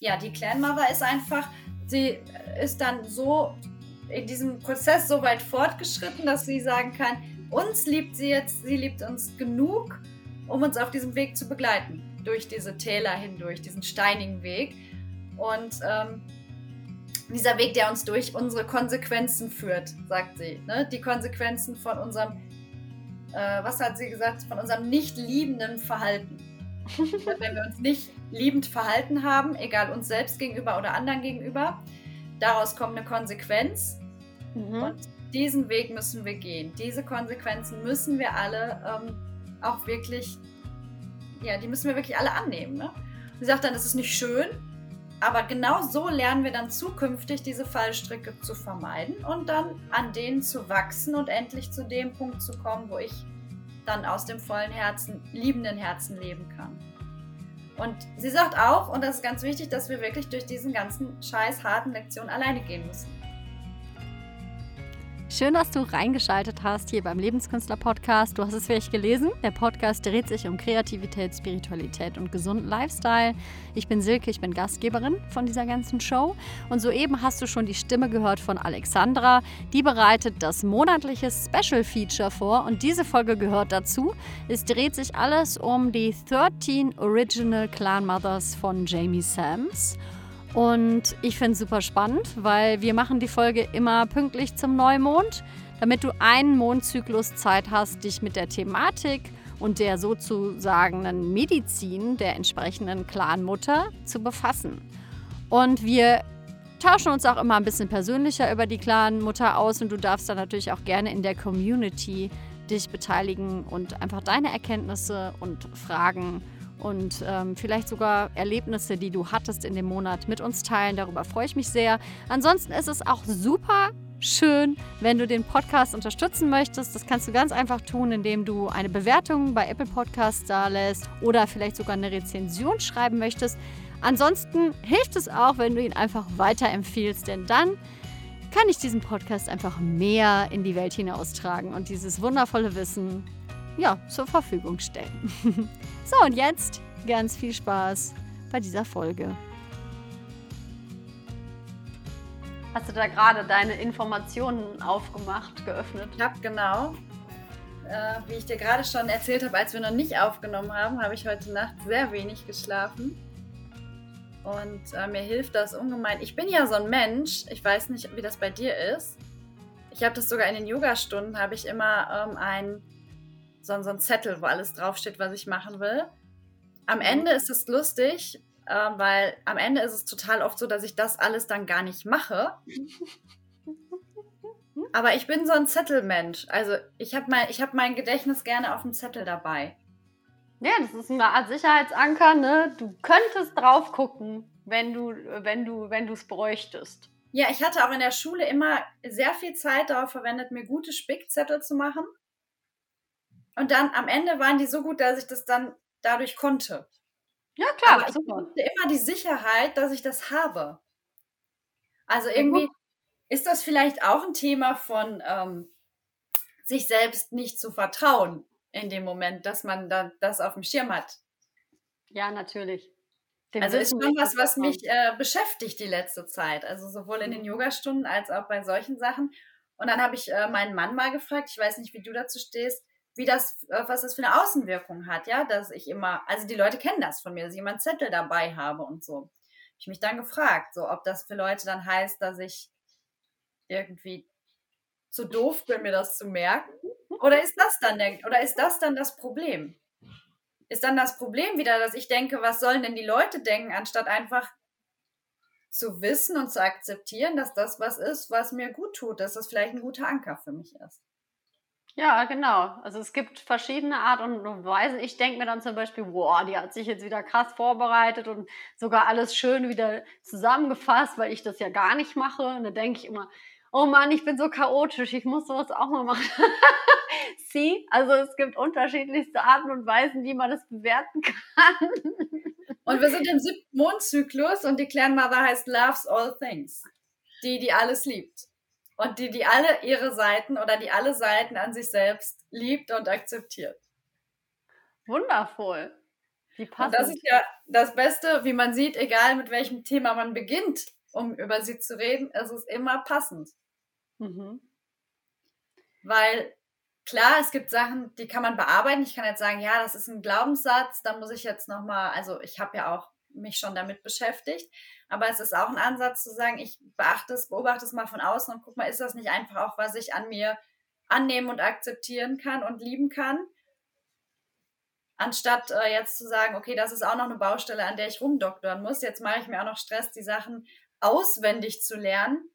ja, die Clan Mother ist einfach, sie ist dann so in diesem Prozess so weit fortgeschritten, dass sie sagen kann, uns liebt sie jetzt, sie liebt uns genug, um uns auf diesem Weg zu begleiten, durch diese Täler hindurch, diesen steinigen Weg. Und ähm, dieser Weg, der uns durch unsere Konsequenzen führt, sagt sie. Ne? Die Konsequenzen von unserem, äh, was hat sie gesagt, von unserem nicht liebenden Verhalten. Wenn wir uns nicht liebend verhalten haben, egal uns selbst gegenüber oder anderen gegenüber, daraus kommt eine Konsequenz. Mhm. Und diesen Weg müssen wir gehen. Diese Konsequenzen müssen wir alle ähm, auch wirklich, ja, die müssen wir wirklich alle annehmen. Ne? Sie sagt dann, es ist nicht schön, aber genau so lernen wir dann zukünftig diese Fallstricke zu vermeiden und dann an denen zu wachsen und endlich zu dem Punkt zu kommen, wo ich dann aus dem vollen Herzen, liebenden Herzen leben kann. Und sie sagt auch, und das ist ganz wichtig, dass wir wirklich durch diesen ganzen scheiß harten Lektionen alleine gehen müssen. Schön, dass du reingeschaltet hast hier beim Lebenskünstler Podcast. Du hast es vielleicht gelesen. Der Podcast dreht sich um Kreativität, Spiritualität und gesunden Lifestyle. Ich bin Silke, ich bin Gastgeberin von dieser ganzen Show. Und soeben hast du schon die Stimme gehört von Alexandra. Die bereitet das monatliche Special Feature vor und diese Folge gehört dazu. Es dreht sich alles um die 13 Original Clan Mothers von Jamie Sams. Und ich finde es super spannend, weil wir machen die Folge immer pünktlich zum Neumond, damit du einen Mondzyklus Zeit hast, dich mit der Thematik und der sozusagen Medizin der entsprechenden Clanmutter zu befassen. Und wir tauschen uns auch immer ein bisschen persönlicher über die Clanmutter aus und du darfst dann natürlich auch gerne in der Community dich beteiligen und einfach deine Erkenntnisse und Fragen und ähm, vielleicht sogar Erlebnisse, die du hattest in dem Monat mit uns teilen. Darüber freue ich mich sehr. Ansonsten ist es auch super schön, wenn du den Podcast unterstützen möchtest. Das kannst du ganz einfach tun, indem du eine Bewertung bei Apple Podcasts da lässt oder vielleicht sogar eine Rezension schreiben möchtest. Ansonsten hilft es auch, wenn du ihn einfach weiterempfiehlst, denn dann kann ich diesen Podcast einfach mehr in die Welt hinaustragen und dieses wundervolle Wissen ja, zur Verfügung stellen. so, und jetzt ganz viel Spaß bei dieser Folge. Hast du da gerade deine Informationen aufgemacht, geöffnet? Ich habe genau, äh, wie ich dir gerade schon erzählt habe, als wir noch nicht aufgenommen haben, habe ich heute Nacht sehr wenig geschlafen. Und äh, mir hilft das ungemein. Ich bin ja so ein Mensch, ich weiß nicht, wie das bei dir ist. Ich habe das sogar in den Yoga-Stunden, habe ich immer ähm, ein so, so ein Zettel, wo alles draufsteht, was ich machen will. Am mhm. Ende ist es lustig, äh, weil am Ende ist es total oft so, dass ich das alles dann gar nicht mache. Aber ich bin so ein Zettelmensch. Also ich habe mein, hab mein Gedächtnis gerne auf dem Zettel dabei. Ja, das ist eine Art Sicherheitsanker, ne? Du könntest drauf gucken, wenn du, wenn du, wenn du es bräuchtest. Ja, ich hatte auch in der Schule immer sehr viel Zeit darauf verwendet, mir gute Spickzettel zu machen. Und dann am Ende waren die so gut, dass ich das dann dadurch konnte. Ja, klar. Aber super. ich hatte immer die Sicherheit, dass ich das habe. Also irgendwie ist das vielleicht auch ein Thema von ähm, sich selbst nicht zu vertrauen in dem Moment, dass man dann das auf dem Schirm hat. Ja, natürlich. Dem also ist schon was, was mich äh, beschäftigt die letzte Zeit. Also sowohl in den mhm. Yogastunden als auch bei solchen Sachen. Und dann habe ich äh, meinen Mann mal gefragt, ich weiß nicht, wie du dazu stehst, wie das, äh, was das für eine Außenwirkung hat, ja, dass ich immer, also die Leute kennen das von mir, dass ich immer einen Zettel dabei habe und so. Ich mich dann gefragt, so ob das für Leute dann heißt, dass ich irgendwie zu doof bin, mir das zu merken. Oder ist das dann der, oder ist das dann das Problem? Ist dann das Problem wieder, dass ich denke, was sollen denn die Leute denken, anstatt einfach zu wissen und zu akzeptieren, dass das was ist, was mir gut tut, dass das vielleicht ein guter Anker für mich ist. Ja, genau. Also es gibt verschiedene Art und Weise. Ich denke mir dann zum Beispiel, boah, die hat sich jetzt wieder krass vorbereitet und sogar alles schön wieder zusammengefasst, weil ich das ja gar nicht mache. Und da denke ich immer, oh Mann, ich bin so chaotisch, ich muss sowas auch mal machen. Sie, also es gibt unterschiedlichste Arten und Weisen, wie man das bewerten kann. und wir sind im siebten Mondzyklus und die Clan-Mother heißt Loves All Things. Die, die alles liebt und die, die alle ihre Seiten oder die alle Seiten an sich selbst liebt und akzeptiert. Wundervoll. Wie passend. Und das ist ja das Beste, wie man sieht, egal mit welchem Thema man beginnt, um über sie zu reden, es ist immer passend. Mhm. Weil klar, es gibt Sachen, die kann man bearbeiten. Ich kann jetzt sagen, ja, das ist ein Glaubenssatz, da muss ich jetzt nochmal, also ich habe ja auch mich schon damit beschäftigt, aber es ist auch ein Ansatz zu sagen, ich beachte es, beobachte es mal von außen und guck mal, ist das nicht einfach auch, was ich an mir annehmen und akzeptieren kann und lieben kann? Anstatt äh, jetzt zu sagen, okay, das ist auch noch eine Baustelle, an der ich rumdoktoren muss. Jetzt mache ich mir auch noch Stress, die Sachen auswendig zu lernen.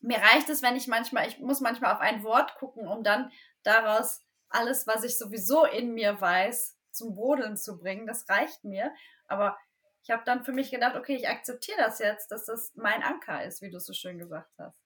Mir reicht es, wenn ich manchmal, ich muss manchmal auf ein Wort gucken, um dann daraus alles, was ich sowieso in mir weiß, zum Brodeln zu bringen. Das reicht mir. Aber ich habe dann für mich gedacht, okay, ich akzeptiere das jetzt, dass das mein Anker ist, wie du es so schön gesagt hast.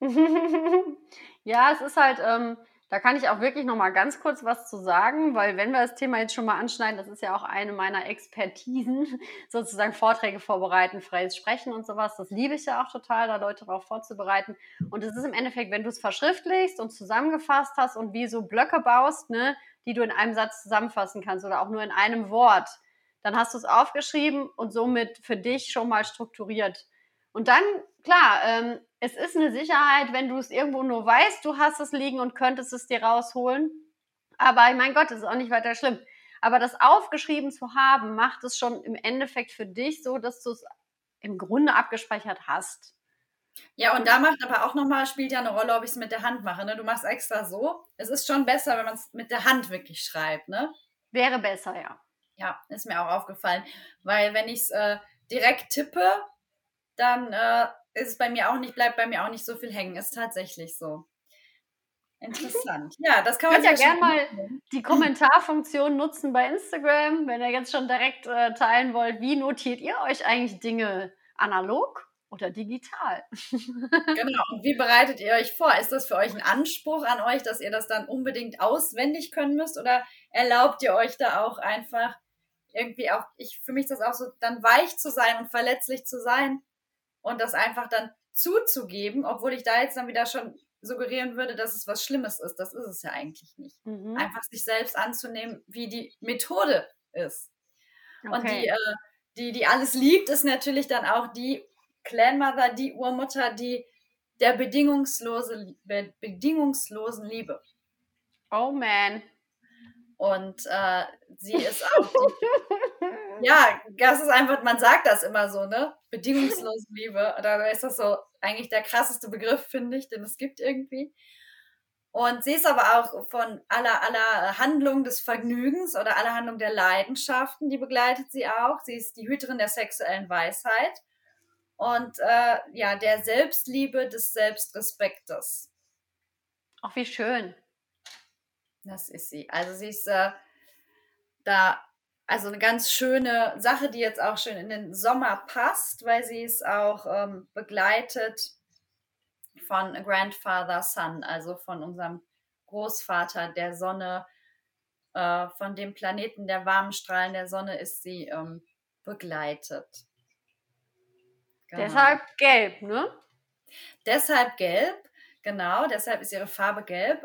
ja, es ist halt, ähm, da kann ich auch wirklich noch mal ganz kurz was zu sagen, weil wenn wir das Thema jetzt schon mal anschneiden, das ist ja auch eine meiner Expertisen, sozusagen Vorträge vorbereiten, freies Sprechen und sowas. Das liebe ich ja auch total, da Leute darauf vorzubereiten. Und es ist im Endeffekt, wenn du es verschriftlichst und zusammengefasst hast und wie so Blöcke baust, ne, die du in einem Satz zusammenfassen kannst oder auch nur in einem Wort, dann hast du es aufgeschrieben und somit für dich schon mal strukturiert. Und dann, klar, ähm, es ist eine Sicherheit, wenn du es irgendwo nur weißt, du hast es liegen und könntest es dir rausholen. Aber mein Gott, das ist auch nicht weiter schlimm. Aber das aufgeschrieben zu haben, macht es schon im Endeffekt für dich so, dass du es im Grunde abgespeichert hast. Ja, und da macht aber auch nochmal, spielt ja eine Rolle, ob ich es mit der Hand mache. Ne? Du machst extra so. Es ist schon besser, wenn man es mit der Hand wirklich schreibt, ne? Wäre besser, ja. Ja, ist mir auch aufgefallen. Weil wenn ich es äh, direkt tippe, dann äh, ist es bei mir auch nicht, bleibt bei mir auch nicht so viel hängen. Ist tatsächlich so. Interessant. Ja, das kann man ja gerne mal die Kommentarfunktion nutzen bei Instagram, wenn ihr jetzt schon direkt äh, teilen wollt, wie notiert ihr euch eigentlich Dinge analog oder digital? genau. Und wie bereitet ihr euch vor? Ist das für euch ein Anspruch an euch, dass ihr das dann unbedingt auswendig können müsst oder erlaubt ihr euch da auch einfach irgendwie auch, ich, für mich das auch so, dann weich zu sein und verletzlich zu sein und das einfach dann zuzugeben, obwohl ich da jetzt dann wieder schon suggerieren würde, dass es was Schlimmes ist. Das ist es ja eigentlich nicht. Mhm. Einfach sich selbst anzunehmen, wie die Methode ist. Okay. Und die, äh, die, die alles liebt, ist natürlich dann auch die Clanmother, die Urmutter, die der bedingungslose, bedingungslosen Liebe. Oh man. Und äh, sie ist auch die, ja, das ist einfach, man sagt das immer so, ne? Bedingungslose Liebe. Da ist das so eigentlich der krasseste Begriff, finde ich, den es gibt irgendwie. Und sie ist aber auch von aller, aller Handlung des Vergnügens oder aller Handlung der Leidenschaften, die begleitet sie auch. Sie ist die Hüterin der sexuellen Weisheit und äh, ja, der Selbstliebe, des Selbstrespektes. Ach, wie schön. Das ist sie. Also sie ist äh, da, also eine ganz schöne Sache, die jetzt auch schön in den Sommer passt, weil sie ist auch ähm, begleitet von Grandfather Sun, also von unserem Großvater der Sonne, äh, von dem Planeten der warmen Strahlen der Sonne ist sie ähm, begleitet. Genau. Deshalb gelb, ne? Deshalb gelb, genau, deshalb ist ihre Farbe gelb.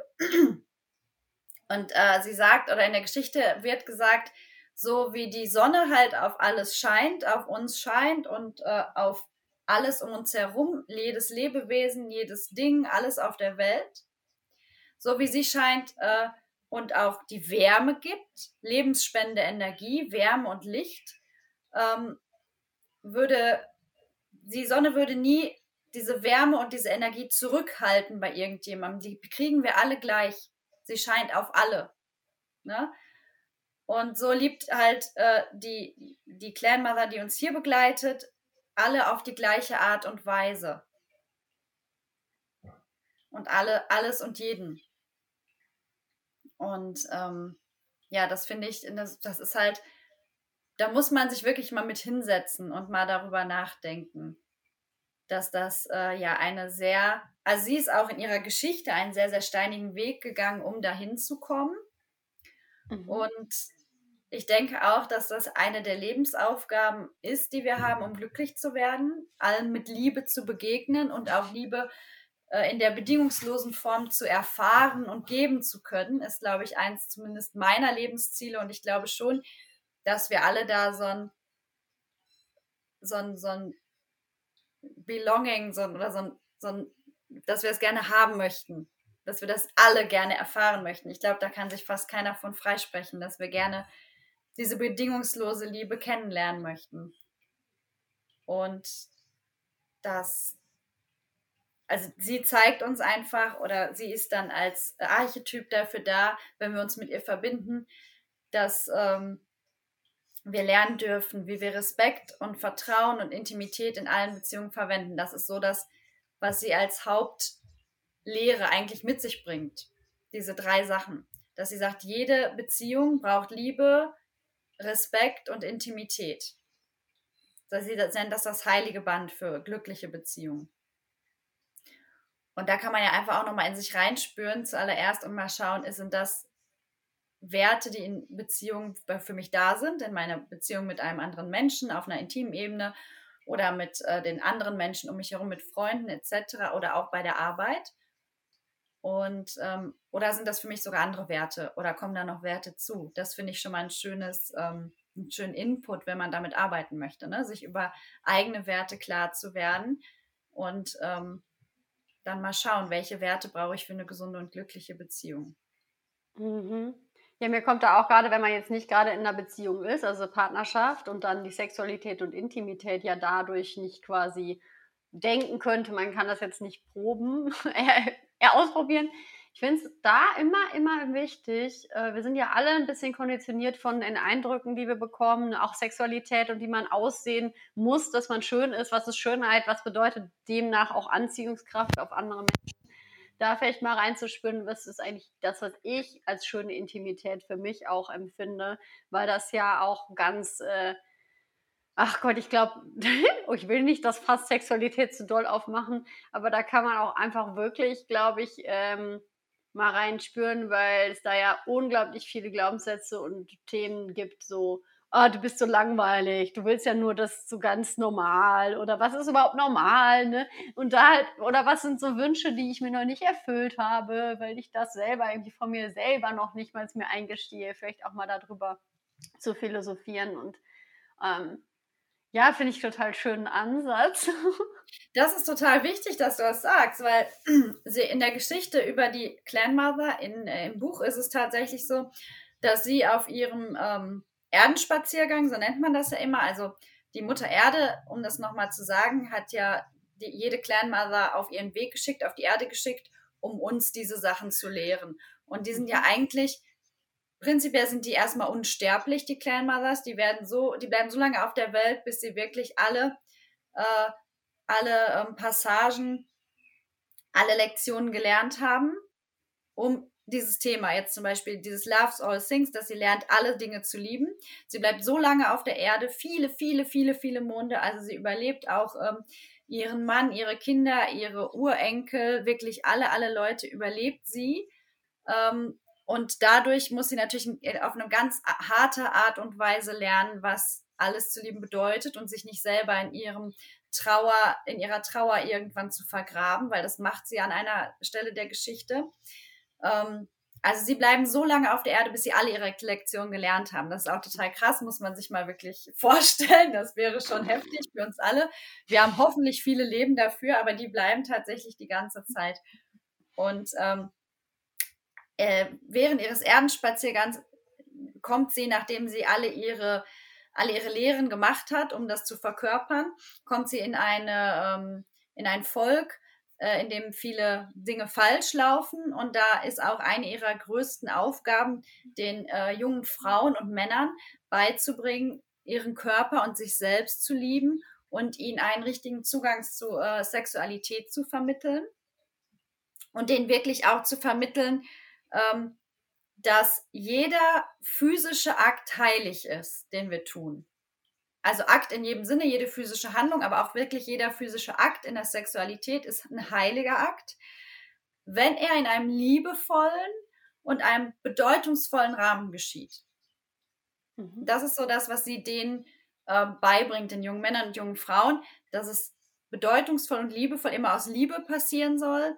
Und äh, sie sagt, oder in der Geschichte wird gesagt, so wie die Sonne halt auf alles scheint, auf uns scheint und äh, auf alles um uns herum, jedes Lebewesen, jedes Ding, alles auf der Welt, so wie sie scheint äh, und auch die Wärme gibt, lebensspende Energie, Wärme und Licht, ähm, würde die Sonne würde nie diese Wärme und diese Energie zurückhalten bei irgendjemandem. Die kriegen wir alle gleich sie scheint auf alle. Ne? Und so liebt halt äh, die, die Clanmother, die uns hier begleitet, alle auf die gleiche Art und Weise. Und alle, alles und jeden. Und ähm, ja, das finde ich, das, das ist halt, da muss man sich wirklich mal mit hinsetzen und mal darüber nachdenken, dass das äh, ja eine sehr also sie ist auch in ihrer Geschichte einen sehr, sehr steinigen Weg gegangen, um dahin zu kommen. Mhm. Und ich denke auch, dass das eine der Lebensaufgaben ist, die wir haben, um glücklich zu werden, allen mit Liebe zu begegnen und auch Liebe äh, in der bedingungslosen Form zu erfahren und geben zu können, ist, glaube ich, eins zumindest meiner Lebensziele. Und ich glaube schon, dass wir alle da so ein, so ein, so ein Belonging so, oder so ein, so ein, dass wir es gerne haben möchten, dass wir das alle gerne erfahren möchten. Ich glaube, da kann sich fast keiner von freisprechen, dass wir gerne diese bedingungslose Liebe kennenlernen möchten. Und das, also sie zeigt uns einfach oder sie ist dann als Archetyp dafür da, wenn wir uns mit ihr verbinden, dass ähm, wir lernen dürfen, wie wir Respekt und Vertrauen und Intimität in allen Beziehungen verwenden. Das ist so das, was sie als Hauptlehre eigentlich mit sich bringt. Diese drei Sachen. Dass sie sagt, jede Beziehung braucht Liebe, Respekt und Intimität. Sie nennt das das heilige Band für glückliche Beziehungen. Und da kann man ja einfach auch nochmal in sich reinspüren, zuallererst und mal schauen, sind das Werte, die in Beziehungen für mich da sind, in meiner Beziehung mit einem anderen Menschen auf einer intimen Ebene oder mit äh, den anderen Menschen um mich herum, mit Freunden etc. oder auch bei der Arbeit. Und ähm, oder sind das für mich sogar andere Werte oder kommen da noch Werte zu? Das finde ich schon mal ein schönes, ähm, einen schönen Input, wenn man damit arbeiten möchte, ne? sich über eigene Werte klar zu werden und ähm, dann mal schauen, welche Werte brauche ich für eine gesunde und glückliche Beziehung. Mhm. Ja, mir kommt da auch gerade, wenn man jetzt nicht gerade in einer Beziehung ist, also Partnerschaft und dann die Sexualität und Intimität ja dadurch nicht quasi denken könnte, man kann das jetzt nicht proben, eher, ausprobieren. Ich finde es da immer, immer wichtig. Äh, wir sind ja alle ein bisschen konditioniert von den Eindrücken, die wir bekommen, auch Sexualität und wie man aussehen muss, dass man schön ist. Was ist Schönheit? Was bedeutet demnach auch Anziehungskraft auf andere Menschen? Da vielleicht mal reinzuspüren, was ist eigentlich das, was ich als schöne Intimität für mich auch empfinde, weil das ja auch ganz, äh, ach Gott, ich glaube, oh, ich will nicht das Fass Sexualität zu doll aufmachen, aber da kann man auch einfach wirklich, glaube ich, ähm, mal reinspüren, weil es da ja unglaublich viele Glaubenssätze und Themen gibt, so oh, du bist so langweilig, du willst ja nur das so ganz normal oder was ist überhaupt normal, ne? Und da halt, oder was sind so Wünsche, die ich mir noch nicht erfüllt habe, weil ich das selber irgendwie von mir selber noch nicht mal mir eingestehe, vielleicht auch mal darüber zu philosophieren und ähm, ja, finde ich total schönen Ansatz. Das ist total wichtig, dass du das sagst, weil sie in der Geschichte über die Clanmother in, äh, im Buch ist es tatsächlich so, dass sie auf ihrem ähm, Erdenspaziergang, so nennt man das ja immer. Also die Mutter Erde, um das nochmal zu sagen, hat ja die, jede Clanmother auf ihren Weg geschickt, auf die Erde geschickt, um uns diese Sachen zu lehren. Und die sind ja eigentlich, prinzipiell sind die erstmal unsterblich, die Clanmothers. Die werden so, die bleiben so lange auf der Welt, bis sie wirklich alle, äh, alle ähm, Passagen, alle Lektionen gelernt haben, um dieses Thema, jetzt zum Beispiel dieses Loves All Things, dass sie lernt, alle Dinge zu lieben. Sie bleibt so lange auf der Erde, viele, viele, viele, viele Monde. Also sie überlebt auch ähm, ihren Mann, ihre Kinder, ihre Urenkel, wirklich alle, alle Leute überlebt sie. Ähm, und dadurch muss sie natürlich auf eine ganz harte Art und Weise lernen, was alles zu lieben bedeutet und sich nicht selber in ihrem Trauer, in ihrer Trauer irgendwann zu vergraben, weil das macht sie an einer Stelle der Geschichte. Ähm, also sie bleiben so lange auf der Erde, bis sie alle ihre Lektionen gelernt haben. Das ist auch total krass, muss man sich mal wirklich vorstellen. Das wäre schon heftig für uns alle. Wir haben hoffentlich viele Leben dafür, aber die bleiben tatsächlich die ganze Zeit. Und ähm, äh, während ihres Erdenspaziergangs kommt sie, nachdem sie alle ihre alle ihre Lehren gemacht hat, um das zu verkörpern, kommt sie in eine ähm, in ein Volk, äh, in dem viele Dinge falsch laufen. Und da ist auch eine ihrer größten Aufgaben, den äh, jungen Frauen und Männern beizubringen, ihren Körper und sich selbst zu lieben und ihnen einen richtigen Zugang zu äh, Sexualität zu vermitteln und denen wirklich auch zu vermitteln, ähm, dass jeder physische Akt heilig ist, den wir tun also Akt in jedem Sinne, jede physische Handlung, aber auch wirklich jeder physische Akt in der Sexualität ist ein heiliger Akt, wenn er in einem liebevollen und einem bedeutungsvollen Rahmen geschieht. Mhm. Das ist so das, was sie denen äh, beibringt, den jungen Männern und jungen Frauen, dass es bedeutungsvoll und liebevoll immer aus Liebe passieren soll,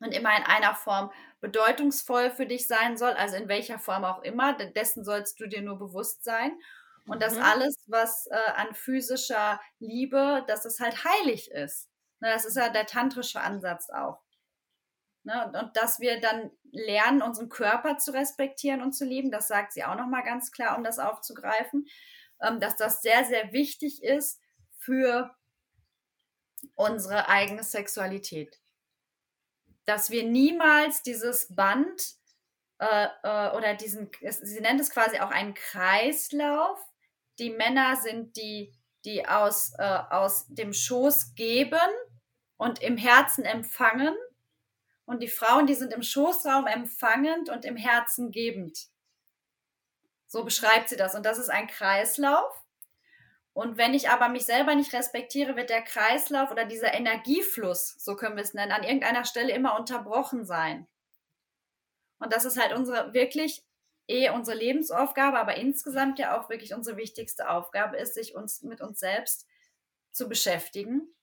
und immer in einer Form bedeutungsvoll für dich sein soll, also in welcher Form auch immer, dessen sollst du dir nur bewusst sein. Und mhm. dass alles, was äh, an physischer Liebe, dass es halt heilig ist. Ne, das ist ja der tantrische Ansatz auch. Ne, und, und, dass wir dann lernen, unseren Körper zu respektieren und zu lieben, das sagt sie auch nochmal ganz klar, um das aufzugreifen, ähm, dass das sehr, sehr wichtig ist für unsere eigene Sexualität dass wir niemals dieses Band äh, äh, oder diesen, sie nennt es quasi auch einen Kreislauf. Die Männer sind die, die aus, äh, aus dem Schoß geben und im Herzen empfangen. Und die Frauen, die sind im Schoßraum empfangend und im Herzen gebend. So beschreibt sie das. Und das ist ein Kreislauf. Und wenn ich aber mich selber nicht respektiere, wird der Kreislauf oder dieser Energiefluss, so können wir es nennen, an irgendeiner Stelle immer unterbrochen sein. Und das ist halt unsere wirklich eh unsere Lebensaufgabe, aber insgesamt ja auch wirklich unsere wichtigste Aufgabe ist, sich uns mit uns selbst zu beschäftigen,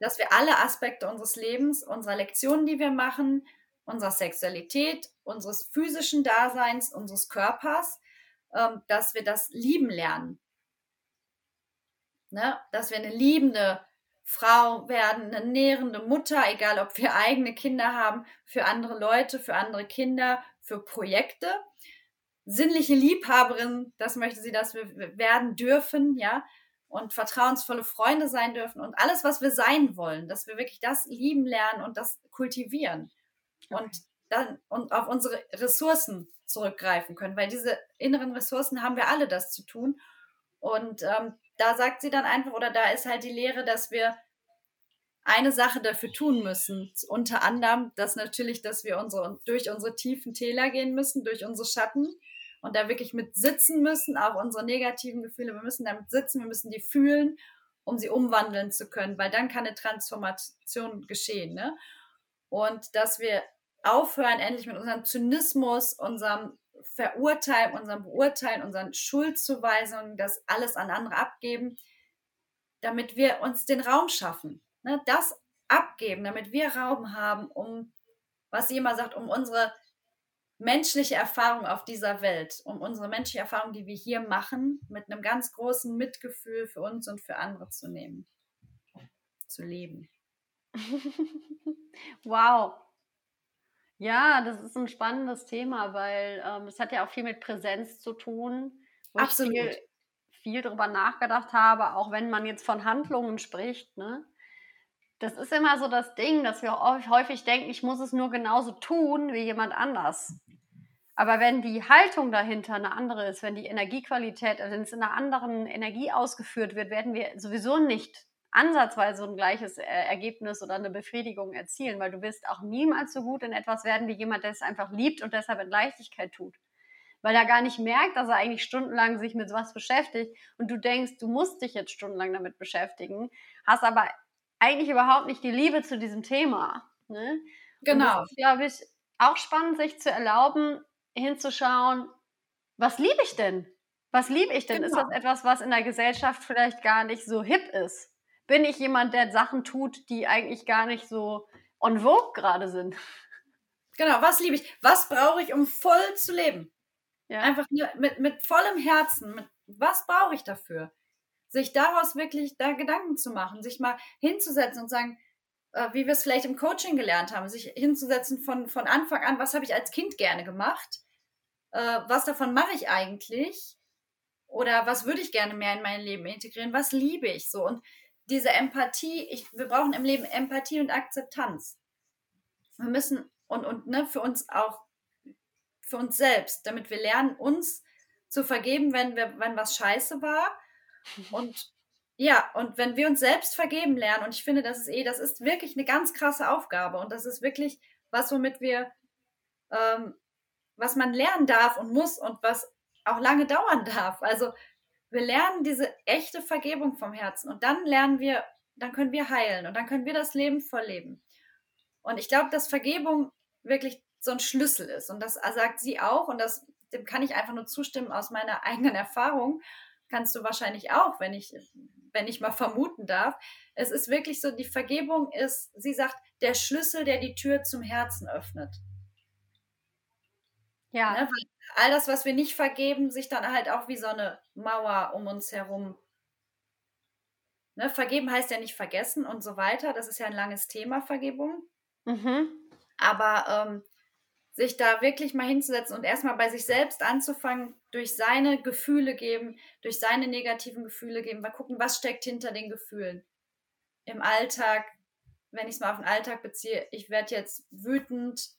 dass wir alle Aspekte unseres Lebens, unserer Lektionen, die wir machen, unserer Sexualität, unseres physischen Daseins, unseres Körpers, ähm, dass wir das lieben lernen ne? dass wir eine liebende Frau werden, eine nährende Mutter, egal ob wir eigene Kinder haben, für andere Leute, für andere Kinder, für Projekte. Sinnliche Liebhaberin, das möchte sie, dass wir werden dürfen, ja, und vertrauensvolle Freunde sein dürfen und alles, was wir sein wollen, dass wir wirklich das lieben lernen und das kultivieren okay. und dann und auf unsere Ressourcen zurückgreifen können, weil diese inneren Ressourcen haben wir alle, das zu tun. Und ähm, da sagt sie dann einfach, oder da ist halt die Lehre, dass wir eine Sache dafür tun müssen. Unter anderem, dass natürlich, dass wir unsere, durch unsere tiefen Täler gehen müssen, durch unsere Schatten und da wirklich mit sitzen müssen, auch unsere negativen Gefühle. Wir müssen damit sitzen, wir müssen die fühlen, um sie umwandeln zu können, weil dann kann eine Transformation geschehen. Ne? Und dass wir aufhören, endlich mit unserem Zynismus, unserem Verurteilen, unserem Beurteilen, unseren Schuldzuweisungen, das alles an andere abgeben, damit wir uns den Raum schaffen. Ne? Das abgeben, damit wir Raum haben, um, was sie immer sagt, um unsere menschliche Erfahrung auf dieser Welt, um unsere menschliche Erfahrung, die wir hier machen, mit einem ganz großen Mitgefühl für uns und für andere zu nehmen, zu leben. wow, ja, das ist ein spannendes Thema, weil ähm, das hat ja auch viel mit Präsenz zu tun, wo Absolut. ich viel, viel drüber nachgedacht habe, auch wenn man jetzt von Handlungen spricht. Ne? Das ist immer so das Ding, dass wir häufig denken, ich muss es nur genauso tun wie jemand anders. Aber wenn die Haltung dahinter eine andere ist, wenn die Energiequalität, also wenn es in einer anderen Energie ausgeführt wird, werden wir sowieso nicht ansatzweise ein gleiches äh, Ergebnis oder eine Befriedigung erzielen, weil du wirst auch niemals so gut in etwas werden wie jemand, der es einfach liebt und deshalb in Leichtigkeit tut. Weil er gar nicht merkt, dass er eigentlich stundenlang sich mit was beschäftigt und du denkst, du musst dich jetzt stundenlang damit beschäftigen, hast aber eigentlich überhaupt nicht die Liebe zu diesem Thema. Ne? Genau. Glaube ich, auch spannend, sich zu erlauben, hinzuschauen, was liebe ich denn? Was liebe ich denn? Genau. Ist das etwas, was in der Gesellschaft vielleicht gar nicht so hip ist? bin ich jemand, der Sachen tut, die eigentlich gar nicht so on vogue gerade sind. Genau, was liebe ich? Was brauche ich, um voll zu leben? Ja. Einfach mit, mit vollem Herzen. Mit, was brauche ich dafür? Sich daraus wirklich da Gedanken zu machen, sich mal hinzusetzen und sagen, äh, wie wir es vielleicht im Coaching gelernt haben, sich hinzusetzen von, von Anfang an, was habe ich als Kind gerne gemacht? Äh, was davon mache ich eigentlich? Oder was würde ich gerne mehr in mein Leben integrieren? Was liebe ich so? Und diese Empathie, ich, wir brauchen im Leben Empathie und Akzeptanz. Wir müssen und, und ne, für uns auch, für uns selbst, damit wir lernen, uns zu vergeben, wenn, wir, wenn was scheiße war. Und ja, und wenn wir uns selbst vergeben lernen, und ich finde, das ist eh, das ist wirklich eine ganz krasse Aufgabe und das ist wirklich was, womit wir, ähm, was man lernen darf und muss und was auch lange dauern darf. Also wir lernen diese echte Vergebung vom Herzen und dann lernen wir, dann können wir heilen und dann können wir das Leben voll leben. Und ich glaube, dass Vergebung wirklich so ein Schlüssel ist und das sagt sie auch und das, dem kann ich einfach nur zustimmen aus meiner eigenen Erfahrung. Kannst du wahrscheinlich auch, wenn ich wenn ich mal vermuten darf. Es ist wirklich so, die Vergebung ist, sie sagt, der Schlüssel, der die Tür zum Herzen öffnet. Ja. Ne, all das, was wir nicht vergeben, sich dann halt auch wie so eine Mauer um uns herum. Ne, vergeben heißt ja nicht vergessen und so weiter. Das ist ja ein langes Thema, Vergebung. Mhm. Aber ähm, sich da wirklich mal hinzusetzen und erstmal bei sich selbst anzufangen, durch seine Gefühle geben, durch seine negativen Gefühle geben, mal gucken, was steckt hinter den Gefühlen. Im Alltag, wenn ich es mal auf den Alltag beziehe, ich werde jetzt wütend,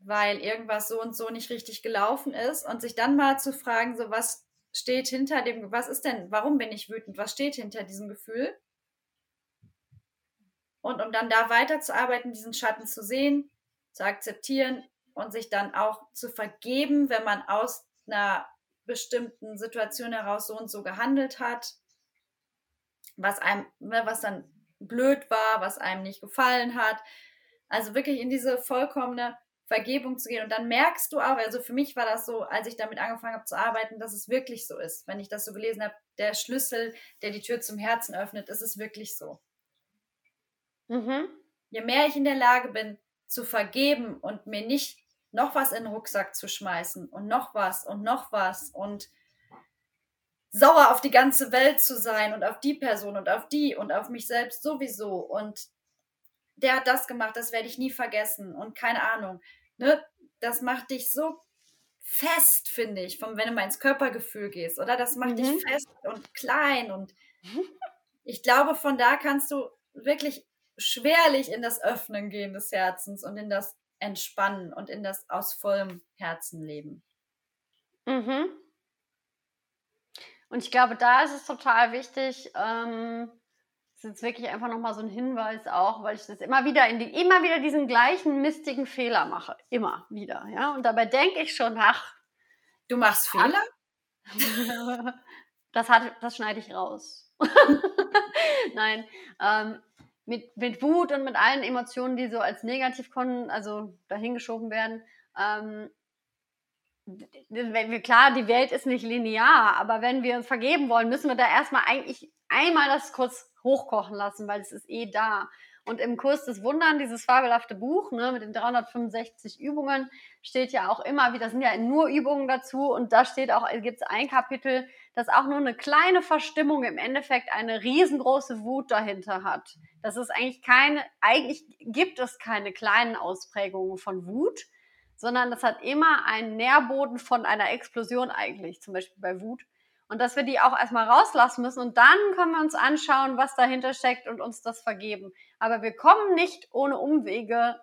weil irgendwas so und so nicht richtig gelaufen ist und sich dann mal zu fragen, so was steht hinter dem, was ist denn, warum bin ich wütend, was steht hinter diesem Gefühl? Und um dann da weiterzuarbeiten, diesen Schatten zu sehen, zu akzeptieren und sich dann auch zu vergeben, wenn man aus einer bestimmten Situation heraus so und so gehandelt hat, was einem, ne, was dann blöd war, was einem nicht gefallen hat. Also wirklich in diese vollkommene Vergebung zu gehen. Und dann merkst du auch, also für mich war das so, als ich damit angefangen habe zu arbeiten, dass es wirklich so ist. Wenn ich das so gelesen habe, der Schlüssel, der die Tür zum Herzen öffnet, ist es wirklich so. Mhm. Je mehr ich in der Lage bin, zu vergeben und mir nicht noch was in den Rucksack zu schmeißen und noch was und noch was und sauer auf die ganze Welt zu sein und auf die Person und auf die und auf mich selbst sowieso und der hat das gemacht, das werde ich nie vergessen und keine Ahnung. Ne? Das macht dich so fest, finde ich, vom, wenn du mal ins Körpergefühl gehst, oder? Das macht mhm. dich fest und klein und ich glaube, von da kannst du wirklich schwerlich in das Öffnen gehen des Herzens und in das Entspannen und in das aus vollem Herzen leben. Mhm. Und ich glaube, da ist es total wichtig, ähm, das ist jetzt wirklich einfach nochmal so ein Hinweis auch, weil ich das immer wieder in die, immer wieder diesen gleichen mistigen Fehler mache. Immer wieder, ja. Und dabei denke ich schon, ach. Du machst Fehler? das hat, das schneide ich raus. Nein. Ähm, mit, mit Wut und mit allen Emotionen, die so als negativ kommen, also dahingeschoben werden, ähm, klar, die Welt ist nicht linear, aber wenn wir uns vergeben wollen, müssen wir da erstmal eigentlich einmal das kurz hochkochen lassen, weil es ist eh da. Und im Kurs des Wundern, dieses fabelhafte Buch ne, mit den 365 Übungen, steht ja auch immer wieder, sind ja nur Übungen dazu und da steht auch, gibt es ein Kapitel, das auch nur eine kleine Verstimmung im Endeffekt eine riesengroße Wut dahinter hat. Das ist eigentlich keine, eigentlich gibt es keine kleinen Ausprägungen von Wut, sondern das hat immer einen Nährboden von einer Explosion eigentlich, zum Beispiel bei Wut. Und dass wir die auch erstmal rauslassen müssen und dann können wir uns anschauen, was dahinter steckt und uns das vergeben. Aber wir kommen nicht ohne Umwege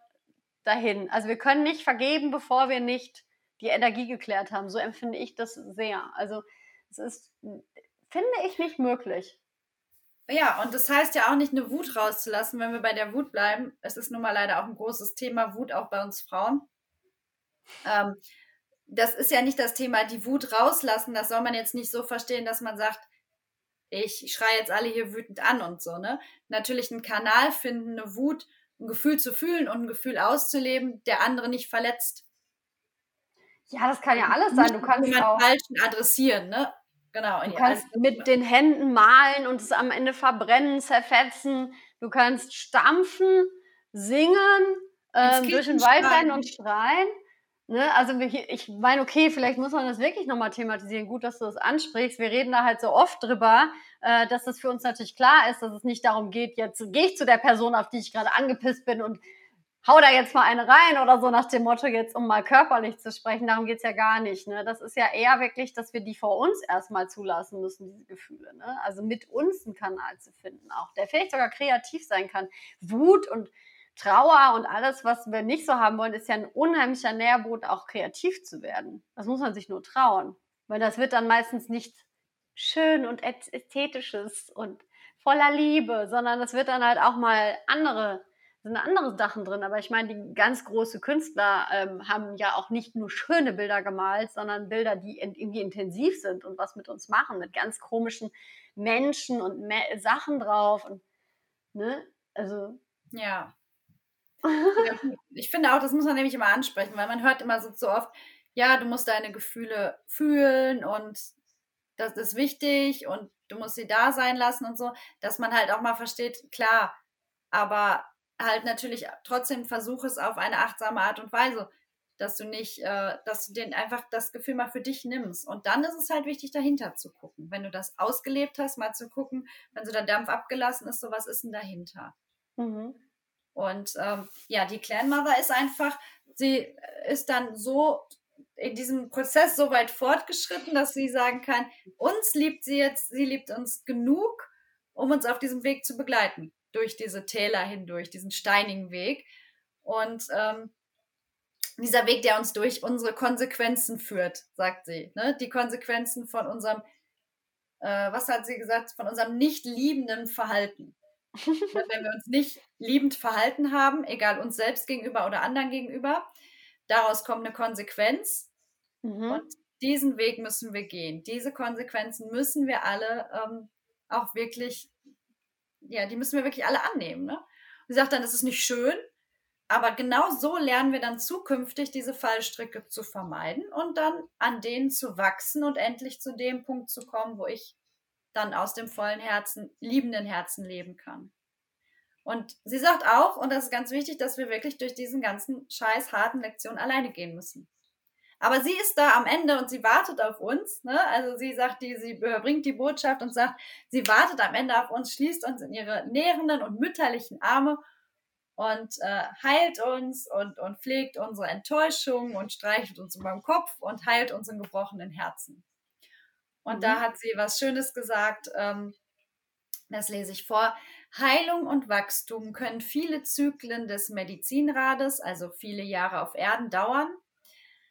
dahin. Also wir können nicht vergeben, bevor wir nicht die Energie geklärt haben. So empfinde ich das sehr. Also es ist, finde ich, nicht möglich. Ja, und das heißt ja auch nicht eine Wut rauszulassen, wenn wir bei der Wut bleiben. Es ist nun mal leider auch ein großes Thema, Wut auch bei uns Frauen. Ähm, das ist ja nicht das Thema, die Wut rauslassen. Das soll man jetzt nicht so verstehen, dass man sagt, ich schreie jetzt alle hier wütend an und so, ne? Natürlich einen Kanal finden, eine Wut, ein Gefühl zu fühlen und ein Gefühl auszuleben, der andere nicht verletzt. Ja, das kann ja alles sein. Du kannst auch falschen adressieren, ne? Genau. Du kannst mit den Händen malen und es am Ende verbrennen, zerfetzen. Du kannst stampfen, singen, ähm, durch den Wald rennen und schreien. Ne, also ich meine, okay, vielleicht muss man das wirklich nochmal thematisieren. Gut, dass du das ansprichst. Wir reden da halt so oft drüber, äh, dass es für uns natürlich klar ist, dass es nicht darum geht, jetzt gehe ich zu der Person, auf die ich gerade angepisst bin und hau da jetzt mal eine rein oder so nach dem Motto, jetzt um mal körperlich zu sprechen. Darum geht's ja gar nicht. Ne? Das ist ja eher wirklich, dass wir die vor uns erstmal zulassen müssen, diese Gefühle. Ne? Also mit uns einen Kanal zu finden, auch der vielleicht sogar kreativ sein kann. Wut und Trauer und alles, was wir nicht so haben wollen, ist ja ein unheimlicher Nährboden, auch kreativ zu werden. Das muss man sich nur trauen. Weil das wird dann meistens nicht schön und ästhetisches und voller Liebe, sondern das wird dann halt auch mal andere, sind andere Sachen drin. Aber ich meine, die ganz große Künstler ähm, haben ja auch nicht nur schöne Bilder gemalt, sondern Bilder, die irgendwie intensiv sind und was mit uns machen, mit ganz komischen Menschen und Sachen drauf. Und, ne? Also. Ja ich finde auch, das muss man nämlich immer ansprechen, weil man hört immer so, so oft, ja, du musst deine Gefühle fühlen und das ist wichtig und du musst sie da sein lassen und so, dass man halt auch mal versteht, klar, aber halt natürlich trotzdem versuch es auf eine achtsame Art und Weise, dass du nicht, äh, dass du den einfach das Gefühl mal für dich nimmst. Und dann ist es halt wichtig, dahinter zu gucken. Wenn du das ausgelebt hast, mal zu gucken, wenn so der Dampf abgelassen ist, so was ist denn dahinter? Mhm. Und ähm, ja, die Clan Mother ist einfach, sie ist dann so in diesem Prozess so weit fortgeschritten, dass sie sagen kann, uns liebt sie jetzt, sie liebt uns genug, um uns auf diesem Weg zu begleiten, durch diese Täler hindurch, diesen steinigen Weg. Und ähm, dieser Weg, der uns durch unsere Konsequenzen führt, sagt sie. Ne? Die Konsequenzen von unserem, äh, was hat sie gesagt, von unserem nicht liebenden Verhalten. Wenn wir uns nicht liebend verhalten haben, egal uns selbst gegenüber oder anderen gegenüber, Daraus kommt eine Konsequenz. Mhm. Und diesen Weg müssen wir gehen. Diese Konsequenzen müssen wir alle ähm, auch wirklich, ja, die müssen wir wirklich alle annehmen. Ne? Und sie sagt dann, das ist nicht schön, aber genau so lernen wir dann zukünftig diese Fallstricke zu vermeiden und dann an denen zu wachsen und endlich zu dem Punkt zu kommen, wo ich dann aus dem vollen Herzen, liebenden Herzen leben kann. Und sie sagt auch, und das ist ganz wichtig, dass wir wirklich durch diesen ganzen scheiß harten Lektionen alleine gehen müssen. Aber sie ist da am Ende und sie wartet auf uns. Ne? Also sie sagt, die, sie überbringt die Botschaft und sagt, sie wartet am Ende auf uns, schließt uns in ihre nährenden und mütterlichen Arme und äh, heilt uns und, und pflegt unsere Enttäuschung und streichelt uns über den Kopf und heilt unseren gebrochenen Herzen. Und mhm. da hat sie was Schönes gesagt, ähm, das lese ich vor. Heilung und Wachstum können viele Zyklen des Medizinrades, also viele Jahre auf Erden, dauern.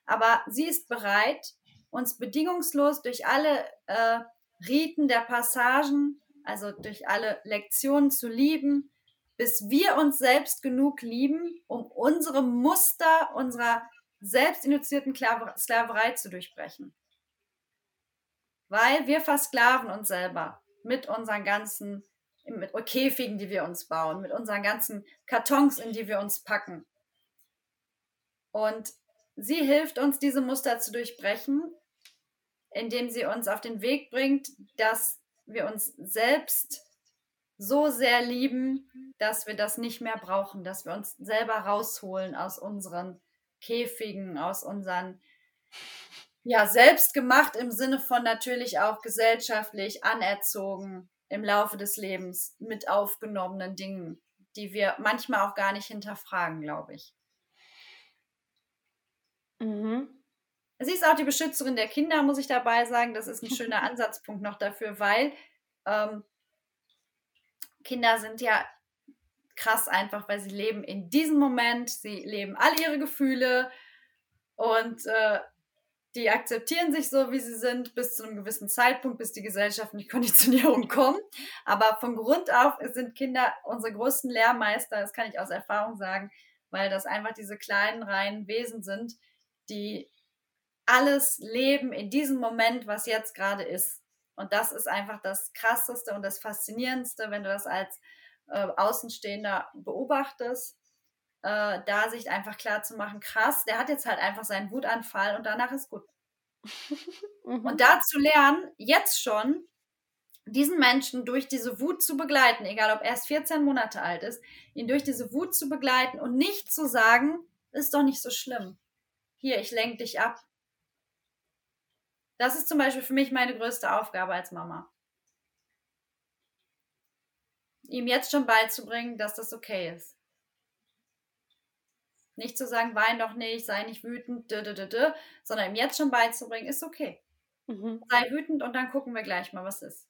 Aber sie ist bereit, uns bedingungslos durch alle äh, Riten der Passagen, also durch alle Lektionen zu lieben, bis wir uns selbst genug lieben, um unsere Muster unserer selbstinitiierten Sklaverei zu durchbrechen. Weil wir versklaven uns selber mit unseren ganzen mit Käfigen, die wir uns bauen, mit unseren ganzen Kartons, in die wir uns packen. Und sie hilft uns, diese Muster zu durchbrechen, indem sie uns auf den Weg bringt, dass wir uns selbst so sehr lieben, dass wir das nicht mehr brauchen, dass wir uns selber rausholen aus unseren Käfigen, aus unseren, ja, selbst gemacht im Sinne von natürlich auch gesellschaftlich anerzogen, im Laufe des Lebens mit aufgenommenen Dingen, die wir manchmal auch gar nicht hinterfragen, glaube ich. Mhm. Sie ist auch die Beschützerin der Kinder, muss ich dabei sagen. Das ist ein schöner Ansatzpunkt noch dafür, weil ähm, Kinder sind ja krass einfach, weil sie leben in diesem Moment, sie leben all ihre Gefühle und äh, die akzeptieren sich so, wie sie sind, bis zu einem gewissen Zeitpunkt, bis die Gesellschaft die Konditionierung kommt. Aber von Grund auf sind Kinder unsere größten Lehrmeister, das kann ich aus Erfahrung sagen, weil das einfach diese kleinen, reinen Wesen sind, die alles leben in diesem Moment, was jetzt gerade ist. Und das ist einfach das Krasseste und das Faszinierendste, wenn du das als äh, Außenstehender beobachtest äh, da sich einfach klar zu machen, krass, der hat jetzt halt einfach seinen Wutanfall und danach ist gut. mhm. Und da zu lernen, jetzt schon, diesen Menschen durch diese Wut zu begleiten, egal ob er erst 14 Monate alt ist, ihn durch diese Wut zu begleiten und nicht zu sagen, ist doch nicht so schlimm. Hier, ich lenke dich ab. Das ist zum Beispiel für mich meine größte Aufgabe als Mama. Ihm jetzt schon beizubringen, dass das okay ist. Nicht zu sagen, wein doch nicht, sei nicht wütend, dü, dü, dü, sondern ihm jetzt schon beizubringen, ist okay. Mhm. Sei wütend und dann gucken wir gleich mal, was ist.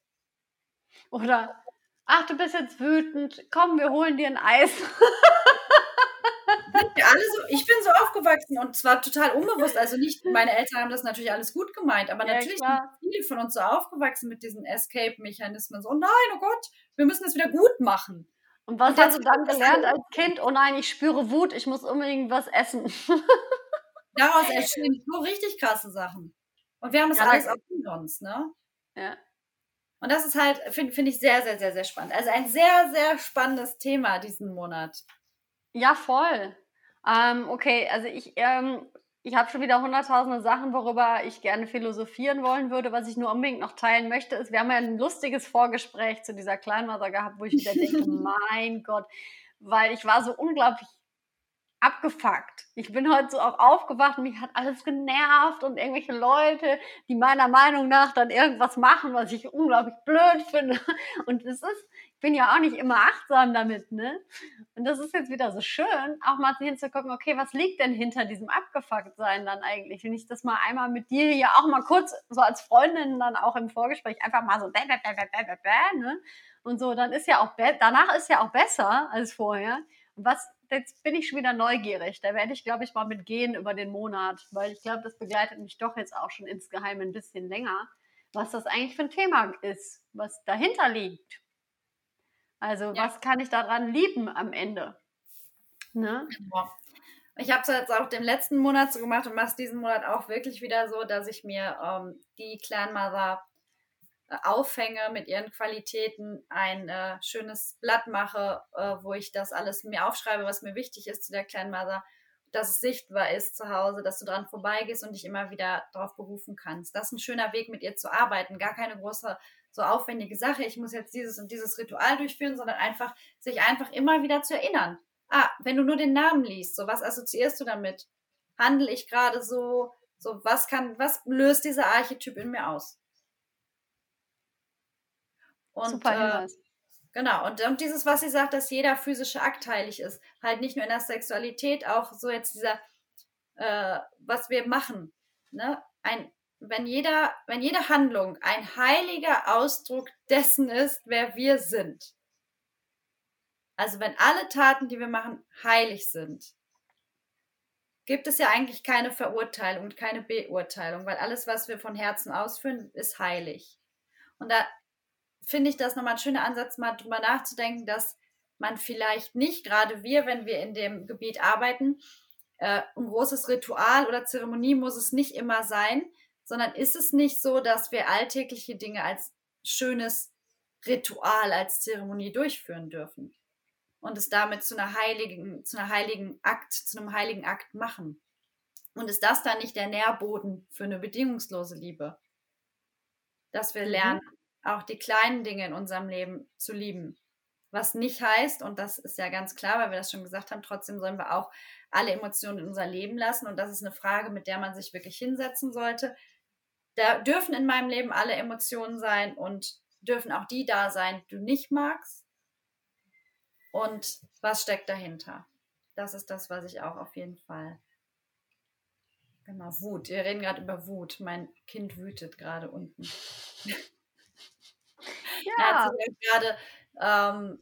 Oder, ach, du bist jetzt wütend, komm, wir holen dir ein Eis. alle so, ich bin so aufgewachsen und zwar total unbewusst. Also nicht, meine Eltern haben das natürlich alles gut gemeint, aber ja, natürlich klar. sind viele von uns so aufgewachsen mit diesen Escape-Mechanismen. So, nein, oh Gott, wir müssen es wieder gut machen. Und was und hast du dann gelernt als Kind? Oh nein, ich spüre Wut, ich muss unbedingt was essen. Daraus entstehen so richtig krasse Sachen. Und wir haben das ja, alles auch uns, ne? Ja. Und das ist halt, finde find ich sehr, sehr, sehr, sehr spannend. Also ein sehr, sehr spannendes Thema diesen Monat. Ja, voll. Ähm, okay, also ich, ähm, ich habe schon wieder hunderttausende Sachen, worüber ich gerne philosophieren wollen würde. Was ich nur unbedingt noch teilen möchte, ist, wir haben ja ein lustiges Vorgespräch zu dieser Kleinmother gehabt, wo ich wieder denke, mein Gott, weil ich war so unglaublich abgefuckt. Ich bin heute so auch aufgewacht und mich hat alles genervt und irgendwelche Leute, die meiner Meinung nach dann irgendwas machen, was ich unglaublich blöd finde. Und es ist, bin ja auch nicht immer achtsam damit, ne? Und das ist jetzt wieder so schön, auch mal hinzugucken, okay, was liegt denn hinter diesem Abgefucktsein dann eigentlich? Wenn ich das mal einmal mit dir hier auch mal kurz so als Freundin dann auch im Vorgespräch einfach mal so bäh, bäh, bäh, bäh, bäh, bäh, ne? Und so, dann ist ja auch, danach ist ja auch besser als vorher. Und was jetzt bin ich schon wieder neugierig. Da werde ich, glaube ich, mal mit gehen über den Monat, weil ich glaube, das begleitet mich doch jetzt auch schon insgeheim ein bisschen länger, was das eigentlich für ein Thema ist, was dahinter liegt. Also, ja. was kann ich daran lieben am Ende? Ne? Ich habe es jetzt auch den letzten Monat so gemacht und mache es diesen Monat auch wirklich wieder so, dass ich mir ähm, die Clan Mother aufhänge mit ihren Qualitäten, ein äh, schönes Blatt mache, äh, wo ich das alles mir aufschreibe, was mir wichtig ist zu der kleinen Mother, dass es sichtbar ist zu Hause, dass du dran vorbeigehst und dich immer wieder darauf berufen kannst. Das ist ein schöner Weg, mit ihr zu arbeiten. Gar keine große, so aufwendige Sache. Ich muss jetzt dieses und dieses Ritual durchführen, sondern einfach, sich einfach immer wieder zu erinnern. Ah, wenn du nur den Namen liest, so was assoziierst du damit? Handle ich gerade so? So, was kann, was löst dieser Archetyp in mir aus? Und, Super äh, genau, und, und dieses, was sie sagt, dass jeder physische Akt heilig ist, halt nicht nur in der Sexualität, auch so jetzt dieser, äh, was wir machen, ne? Ein, wenn jeder, wenn jede Handlung ein heiliger Ausdruck dessen ist, wer wir sind. Also wenn alle Taten, die wir machen, heilig sind, gibt es ja eigentlich keine Verurteilung und keine Beurteilung, weil alles, was wir von Herzen ausführen, ist heilig. Und da finde ich das nochmal ein schöner Ansatz, mal drüber nachzudenken, dass man vielleicht nicht, gerade wir, wenn wir in dem Gebiet arbeiten, äh, ein großes Ritual oder Zeremonie muss es nicht immer sein, sondern ist es nicht so, dass wir alltägliche Dinge als schönes Ritual, als Zeremonie durchführen dürfen und es damit zu einer heiligen, zu einer heiligen Akt, zu einem heiligen Akt machen? Und ist das dann nicht der Nährboden für eine bedingungslose Liebe? Dass wir mhm. lernen, auch die kleinen Dinge in unserem Leben zu lieben. Was nicht heißt, und das ist ja ganz klar, weil wir das schon gesagt haben, trotzdem sollen wir auch alle Emotionen in unser Leben lassen. Und das ist eine Frage, mit der man sich wirklich hinsetzen sollte. Da dürfen in meinem Leben alle Emotionen sein und dürfen auch die da sein, die du nicht magst. Und was steckt dahinter? Das ist das, was ich auch auf jeden Fall. Genau, Wut. Wir reden gerade über Wut. Mein Kind wütet gerade unten. Ja. Er hat gerade, ähm,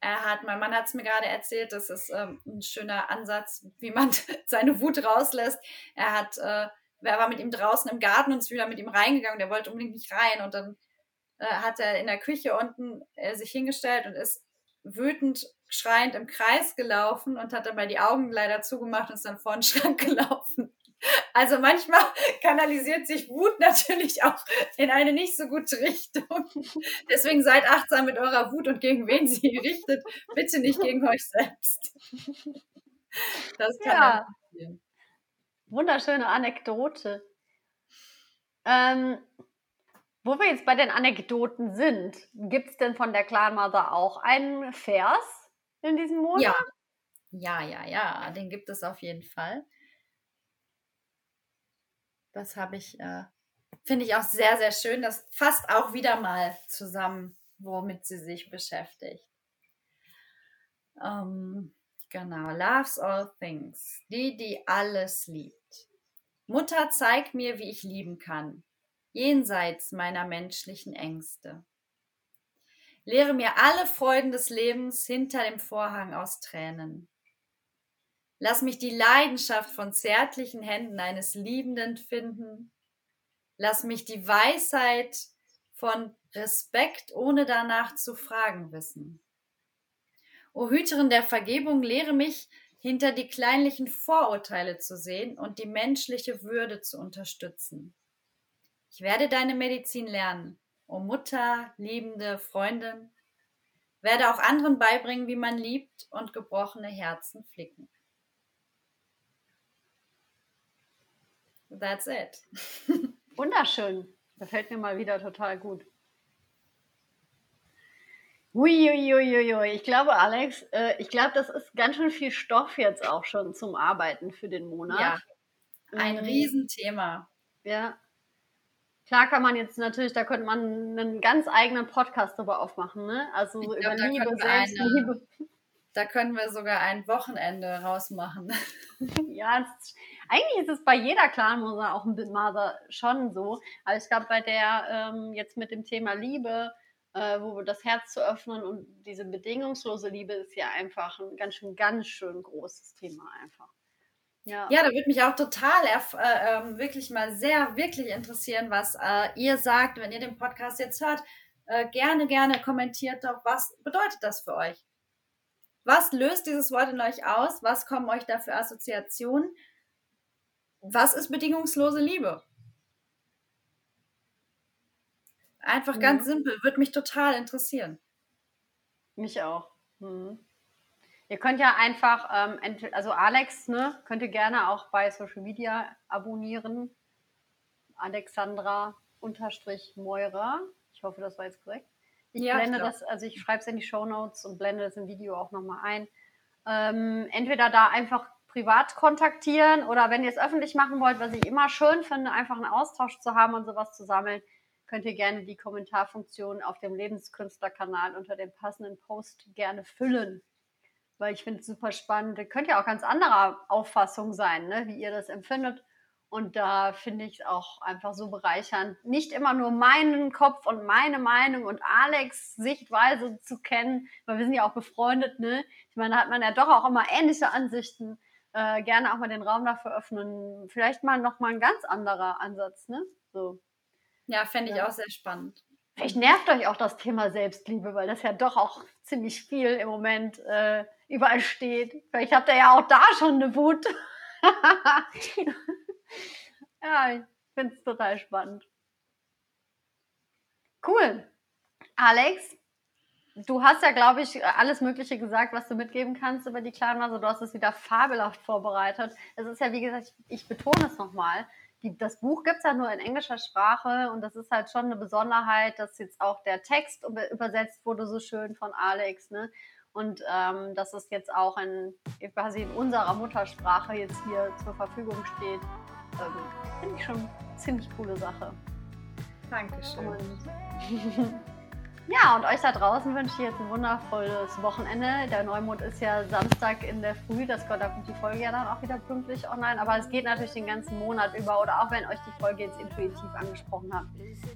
er hat, mein Mann hat es mir gerade erzählt, das ist ähm, ein schöner Ansatz, wie man seine Wut rauslässt. Er hat, äh, er war mit ihm draußen im Garten und ist wieder mit ihm reingegangen. Der wollte unbedingt nicht rein und dann äh, hat er in der Küche unten äh, sich hingestellt und ist wütend schreiend im Kreis gelaufen und hat dabei die Augen leider zugemacht und ist dann vor den Schrank gelaufen. Also manchmal kanalisiert sich Wut natürlich auch in eine nicht so gute Richtung. Deswegen seid achtsam mit eurer Wut und gegen wen sie richtet. Bitte nicht gegen euch selbst. Das kann ja. passieren. Wunderschöne Anekdote. Ähm, wo wir jetzt bei den Anekdoten sind, gibt es denn von der Clan Mother auch einen Vers in diesem Monat? Ja. Ja, ja, ja, den gibt es auf jeden Fall. Das habe ich, äh, finde ich auch sehr, sehr schön. Das fasst auch wieder mal zusammen, womit sie sich beschäftigt. Ähm, genau, loves all things. Die, die alles liebt. Mutter, zeig mir, wie ich lieben kann, jenseits meiner menschlichen Ängste. Lehre mir alle Freuden des Lebens hinter dem Vorhang aus Tränen. Lass mich die Leidenschaft von zärtlichen Händen eines Liebenden finden. Lass mich die Weisheit von Respekt, ohne danach zu fragen, wissen. O Hüterin der Vergebung, lehre mich, hinter die kleinlichen Vorurteile zu sehen und die menschliche Würde zu unterstützen. Ich werde deine Medizin lernen, o Mutter, liebende Freundin, werde auch anderen beibringen, wie man liebt und gebrochene Herzen flicken. That's it. Wunderschön. Gefällt mir mal wieder total gut. Uiuiuiui. Ich glaube, Alex, äh, ich glaube, das ist ganz schön viel Stoff jetzt auch schon zum Arbeiten für den Monat. Ja, ein mhm. Riesenthema. Ja. Klar kann man jetzt natürlich, da könnte man einen ganz eigenen Podcast darüber aufmachen, ne? Also glaub, über Liebe, Selbstliebe. Da können wir sogar ein Wochenende rausmachen. ja, ist, eigentlich ist es bei jeder Clanmutter auch ein bisschen schon so. Aber ich glaube, bei der ähm, jetzt mit dem Thema Liebe, äh, wo das Herz zu öffnen und diese bedingungslose Liebe ist ja einfach ein ganz schön, ganz schön großes Thema einfach. Ja. ja, da würde mich auch total äh, ähm, wirklich mal sehr, wirklich interessieren, was äh, ihr sagt, wenn ihr den Podcast jetzt hört. Äh, gerne, gerne kommentiert doch, was bedeutet das für euch? Was löst dieses Wort in euch aus? Was kommen euch da für Assoziationen? Was ist bedingungslose Liebe? Einfach ganz mhm. simpel, würde mich total interessieren. Mich auch. Mhm. Ihr könnt ja einfach, ähm, also Alex, ne, könnt ihr gerne auch bei Social Media abonnieren. Alexandra unterstrich Meurer. Ich hoffe, das war jetzt korrekt. Ich ja, blende das, also ich schreibe es in die Show Notes und blende das im Video auch nochmal ein. Ähm, entweder da einfach privat kontaktieren oder wenn ihr es öffentlich machen wollt, was ich immer schön finde, einfach einen Austausch zu haben und sowas zu sammeln, könnt ihr gerne die Kommentarfunktion auf dem Lebenskünstlerkanal unter dem passenden Post gerne füllen weil ich finde es super spannend. Ihr könnt ja auch ganz anderer Auffassung sein, ne, wie ihr das empfindet. Und da finde ich es auch einfach so bereichernd, nicht immer nur meinen Kopf und meine Meinung und Alex Sichtweise zu kennen, weil wir sind ja auch befreundet, ne? Ich meine, da hat man ja doch auch immer ähnliche Ansichten. Äh, gerne auch mal den Raum dafür öffnen. Vielleicht mal noch mal ein ganz anderer Ansatz, ne? So. Ja, fände ich ja. auch sehr spannend. Vielleicht nervt euch auch das Thema Selbstliebe, weil das ja doch auch ziemlich viel im Moment äh, überall steht. Vielleicht habt ihr ja auch da schon eine Wut. ja, ich finde es total spannend. Cool. Alex, du hast ja, glaube ich, alles Mögliche gesagt, was du mitgeben kannst über die Clanmasse. Du hast es wieder fabelhaft vorbereitet. Es ist ja, wie gesagt, ich, ich betone es nochmal. Das Buch gibt es ja nur in englischer Sprache und das ist halt schon eine Besonderheit, dass jetzt auch der Text übersetzt wurde, so schön von Alex. Ne? Und ähm, dass es jetzt auch in, quasi in unserer Muttersprache jetzt hier zur Verfügung steht, ähm, finde ich schon eine ziemlich coole Sache. Dankeschön. Und ja, und euch da draußen wünsche ich jetzt ein wundervolles Wochenende. Der Neumond ist ja Samstag in der Früh, das da kommt die Folge ja dann auch wieder pünktlich online. Aber es geht natürlich den ganzen Monat über oder auch wenn euch die Folge jetzt intuitiv angesprochen hat,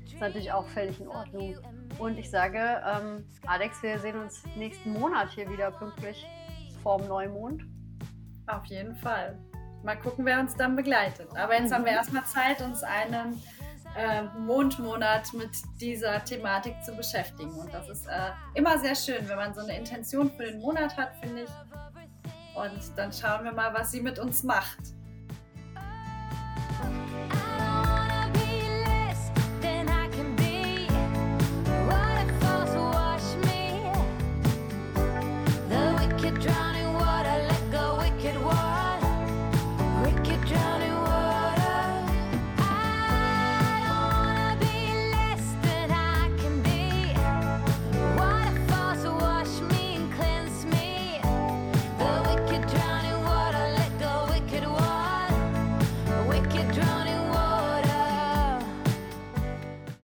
ist natürlich auch völlig in Ordnung. Und ich sage, ähm, Alex, wir sehen uns nächsten Monat hier wieder pünktlich vorm Neumond. Auf jeden Fall. Mal gucken, wer uns dann begleitet. Aber jetzt haben wir mhm. erstmal Zeit, uns einen äh, Mondmonat mit dieser Thematik zu beschäftigen. Und das ist äh, immer sehr schön, wenn man so eine Intention für den Monat hat, finde ich. Und dann schauen wir mal, was sie mit uns macht.